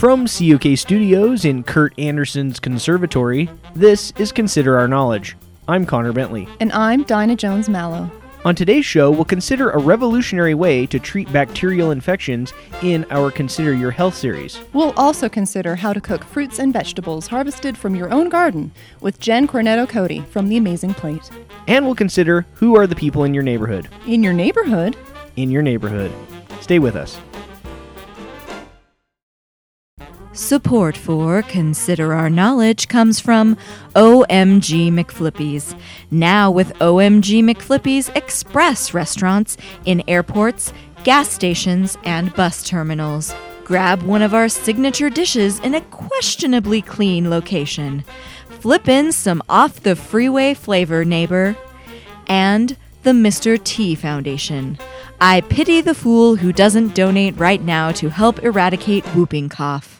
From CUK Studios in Kurt Anderson's conservatory, this is Consider Our Knowledge. I'm Connor Bentley. And I'm Dinah Jones Mallow. On today's show, we'll consider a revolutionary way to treat bacterial infections in our Consider Your Health series. We'll also consider how to cook fruits and vegetables harvested from your own garden with Jen Cornetto Cody from The Amazing Plate. And we'll consider who are the people in your neighborhood. In your neighborhood? In your neighborhood. Stay with us. Support for Consider Our Knowledge comes from OMG McFlippies. Now with OMG McFlippies Express restaurants in airports, gas stations, and bus terminals. Grab one of our signature dishes in a questionably clean location. Flip in some off the freeway flavor, neighbor. And the Mr. T Foundation. I pity the fool who doesn't donate right now to help eradicate whooping cough.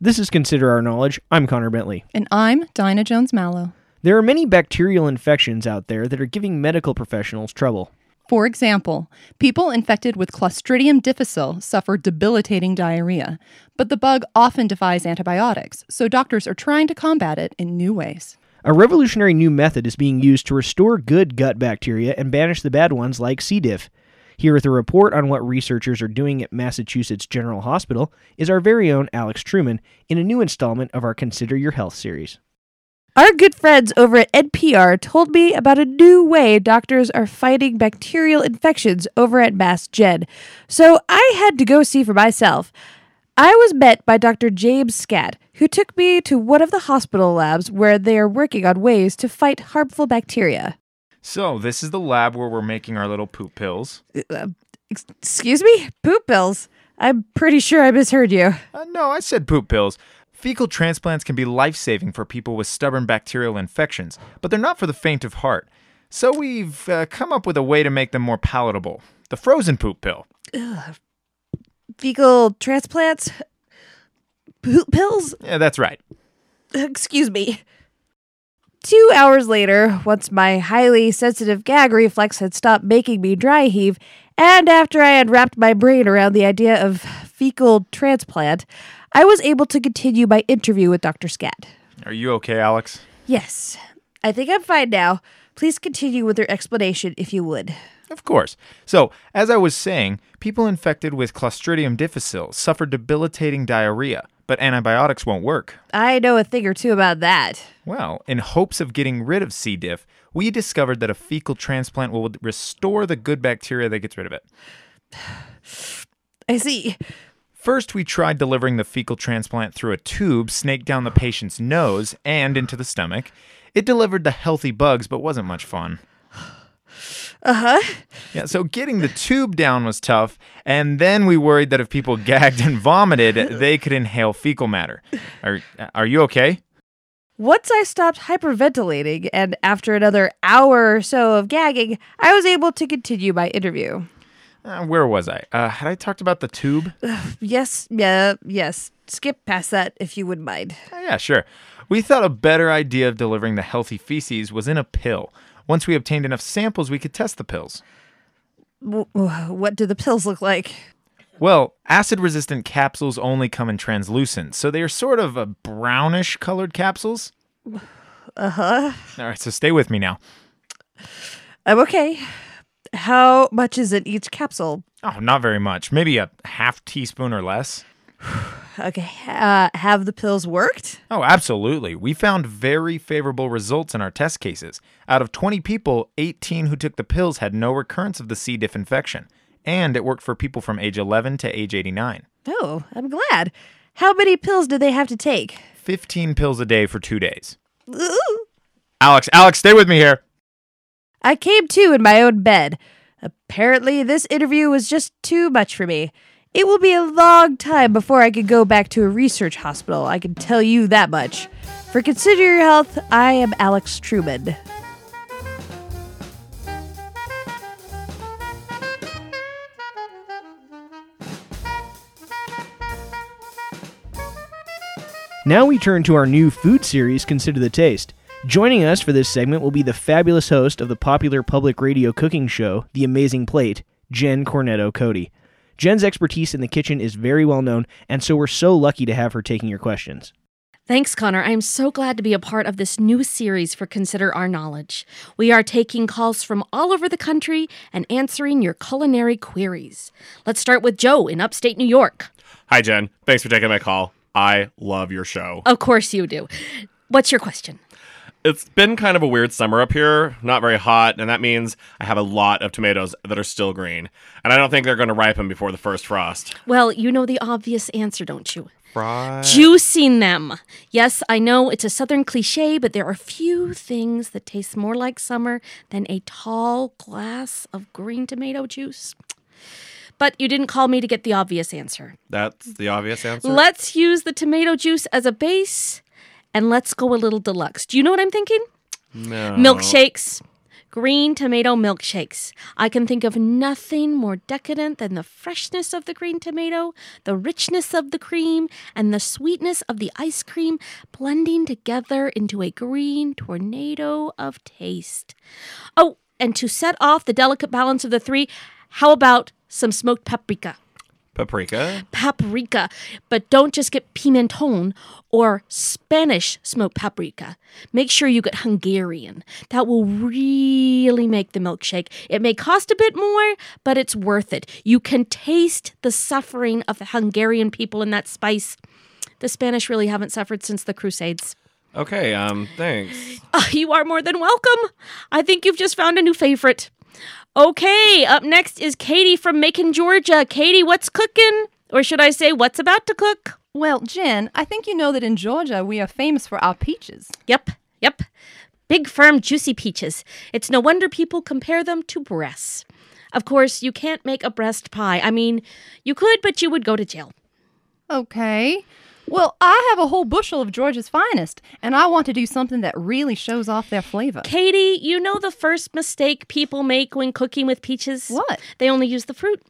This is Consider Our Knowledge. I'm Connor Bentley. And I'm Dinah Jones Mallow. There are many bacterial infections out there that are giving medical professionals trouble. For example, people infected with Clostridium difficile suffer debilitating diarrhea, but the bug often defies antibiotics, so doctors are trying to combat it in new ways. A revolutionary new method is being used to restore good gut bacteria and banish the bad ones like C. diff. Here with a report on what researchers are doing at Massachusetts General Hospital is our very own Alex Truman in a new installment of our Consider Your Health series. Our good friends over at NPR told me about a new way doctors are fighting bacterial infections over at Mass Gen, so I had to go see for myself. I was met by Dr. James Scadd, who took me to one of the hospital labs where they are working on ways to fight harmful bacteria. So, this is the lab where we're making our little poop pills. Uh, excuse me? Poop pills? I'm pretty sure I misheard you. Uh, no, I said poop pills. Fecal transplants can be life saving for people with stubborn bacterial infections, but they're not for the faint of heart. So, we've uh, come up with a way to make them more palatable the frozen poop pill. Ugh. Fecal transplants? Poop pills? Yeah, that's right. Excuse me. Two hours later, once my highly sensitive gag reflex had stopped making me dry heave, and after I had wrapped my brain around the idea of fecal transplant, I was able to continue my interview with Dr. Scadd. Are you okay, Alex? Yes. I think I'm fine now. Please continue with your explanation if you would. Of course. So, as I was saying, people infected with Clostridium difficile suffer debilitating diarrhea but antibiotics won't work. I know a thing or two about that. Well, in hopes of getting rid of C. diff, we discovered that a fecal transplant will restore the good bacteria that gets rid of it. I see. First, we tried delivering the fecal transplant through a tube snaked down the patient's nose and into the stomach. It delivered the healthy bugs, but wasn't much fun. Uh huh. Yeah, so getting the tube down was tough, and then we worried that if people gagged and vomited, they could inhale fecal matter. Are are you okay? Once I stopped hyperventilating, and after another hour or so of gagging, I was able to continue my interview. Uh, where was I? Uh, had I talked about the tube? yes, yeah, yes. Skip past that if you would mind. Uh, yeah, sure. We thought a better idea of delivering the healthy feces was in a pill. Once we obtained enough samples, we could test the pills. What do the pills look like? Well, acid resistant capsules only come in translucent, so they are sort of a brownish colored capsules. Uh huh. All right, so stay with me now. I'm okay. How much is in each capsule? Oh, not very much. Maybe a half teaspoon or less. Okay. Uh, have the pills worked? Oh, absolutely. We found very favorable results in our test cases. Out of 20 people, 18 who took the pills had no recurrence of the C. diff infection. And it worked for people from age 11 to age 89. Oh, I'm glad. How many pills did they have to take? 15 pills a day for two days. Ooh. Alex, Alex, stay with me here. I came to in my own bed. Apparently, this interview was just too much for me. It will be a long time before I can go back to a research hospital, I can tell you that much. For Consider Your Health, I am Alex Truman. Now we turn to our new food series, Consider the Taste. Joining us for this segment will be the fabulous host of the popular public radio cooking show, The Amazing Plate, Jen Cornetto Cody. Jen's expertise in the kitchen is very well known, and so we're so lucky to have her taking your questions. Thanks, Connor. I am so glad to be a part of this new series for Consider Our Knowledge. We are taking calls from all over the country and answering your culinary queries. Let's start with Joe in upstate New York. Hi, Jen. Thanks for taking my call. I love your show. Of course you do. What's your question? It's been kind of a weird summer up here, not very hot, and that means I have a lot of tomatoes that are still green. And I don't think they're going to ripen before the first frost. Well, you know the obvious answer, don't you? Fry. Juicing them. Yes, I know it's a southern cliche, but there are few things that taste more like summer than a tall glass of green tomato juice. But you didn't call me to get the obvious answer. That's the obvious answer. Let's use the tomato juice as a base and let's go a little deluxe. Do you know what I'm thinking? no. Milkshakes. Green tomato milkshakes. I can think of nothing more decadent than the freshness of the green tomato, the richness of the cream, and the sweetness of the ice cream blending together into a green tornado of taste. Oh, and to set off the delicate balance of the three, how about some smoked paprika? Paprika. paprika, but don't just get pimenton or Spanish smoked paprika. Make sure you get Hungarian. That will really make the milkshake. It may cost a bit more, but it's worth it. You can taste the suffering of the Hungarian people in that spice. The Spanish really haven't suffered since the Crusades. Okay, um, thanks. Ah, you are more than welcome. I think you've just found a new favorite. Okay, up next is Katie from Macon, Georgia. Katie, what's cooking? Or should I say, what's about to cook? Well, Jen, I think you know that in Georgia we are famous for our peaches. Yep, yep. Big, firm, juicy peaches. It's no wonder people compare them to breasts. Of course, you can't make a breast pie. I mean, you could, but you would go to jail. Okay. Well, I have a whole bushel of Georgia's finest, and I want to do something that really shows off their flavor. Katie, you know the first mistake people make when cooking with peaches? What? They only use the fruit.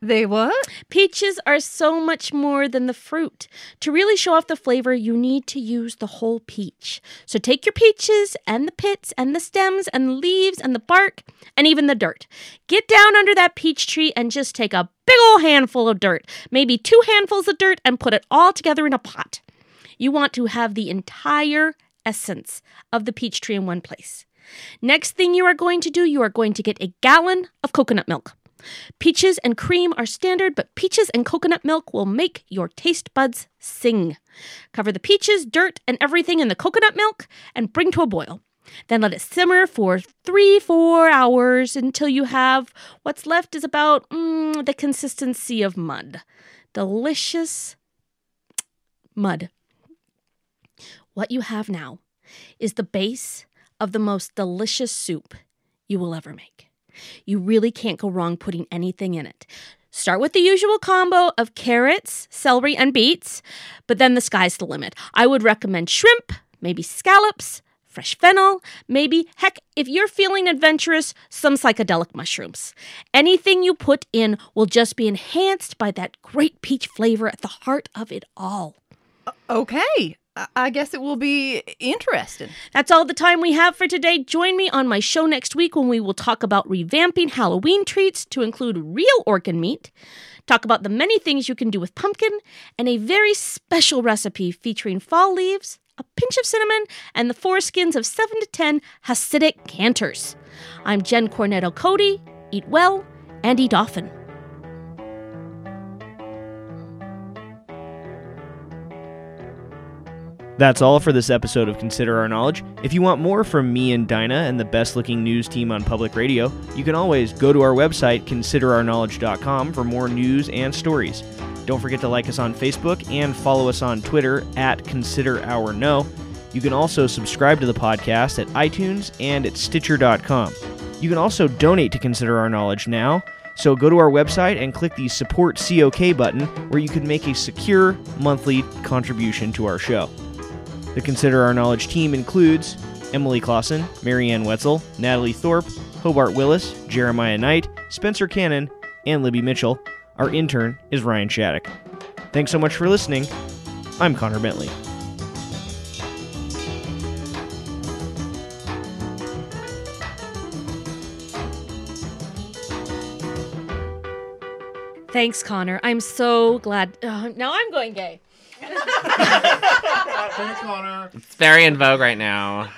They what? Peaches are so much more than the fruit. To really show off the flavor, you need to use the whole peach. So take your peaches and the pits and the stems and the leaves and the bark and even the dirt. Get down under that peach tree and just take a big old handful of dirt, maybe two handfuls of dirt, and put it all together in a pot. You want to have the entire essence of the peach tree in one place. Next thing you are going to do, you are going to get a gallon of coconut milk. Peaches and cream are standard, but peaches and coconut milk will make your taste buds sing. Cover the peaches, dirt, and everything in the coconut milk and bring to a boil. Then let it simmer for three, four hours until you have what's left is about mm, the consistency of mud. Delicious mud. What you have now is the base of the most delicious soup you will ever make. You really can't go wrong putting anything in it. Start with the usual combo of carrots, celery, and beets, but then the sky's the limit. I would recommend shrimp, maybe scallops, fresh fennel, maybe, heck, if you're feeling adventurous, some psychedelic mushrooms. Anything you put in will just be enhanced by that great peach flavor at the heart of it all. Okay. I- guess it will be interesting. That's all the time we have for today. Join me on my show next week when we will talk about revamping Halloween treats to include real organ meat, talk about the many things you can do with pumpkin, and a very special recipe featuring fall leaves, a pinch of cinnamon, and the foreskins of 7 to 10 Hasidic cantors. I'm Jen Cornetto Cody. Eat well and eat often. That's all for this episode of Consider Our Knowledge. If you want more from me and Dinah and the best looking news team on public radio, you can always go to our website, considerourknowledge.com, for more news and stories. Don't forget to like us on Facebook and follow us on Twitter at Consider Our No. You can also subscribe to the podcast at iTunes and at Stitcher.com. You can also donate to Consider Our Knowledge now. So go to our website and click the Support COK button where you can make a secure monthly contribution to our show. The Consider Our Knowledge team includes Emily Clausen, Marianne Wetzel, Natalie Thorpe, Hobart Willis, Jeremiah Knight, Spencer Cannon, and Libby Mitchell. Our intern is Ryan Shattuck. Thanks so much for listening. I'm Connor Bentley. Thanks, Connor. I'm so glad. Uh, now I'm going gay. It's very in vogue right now.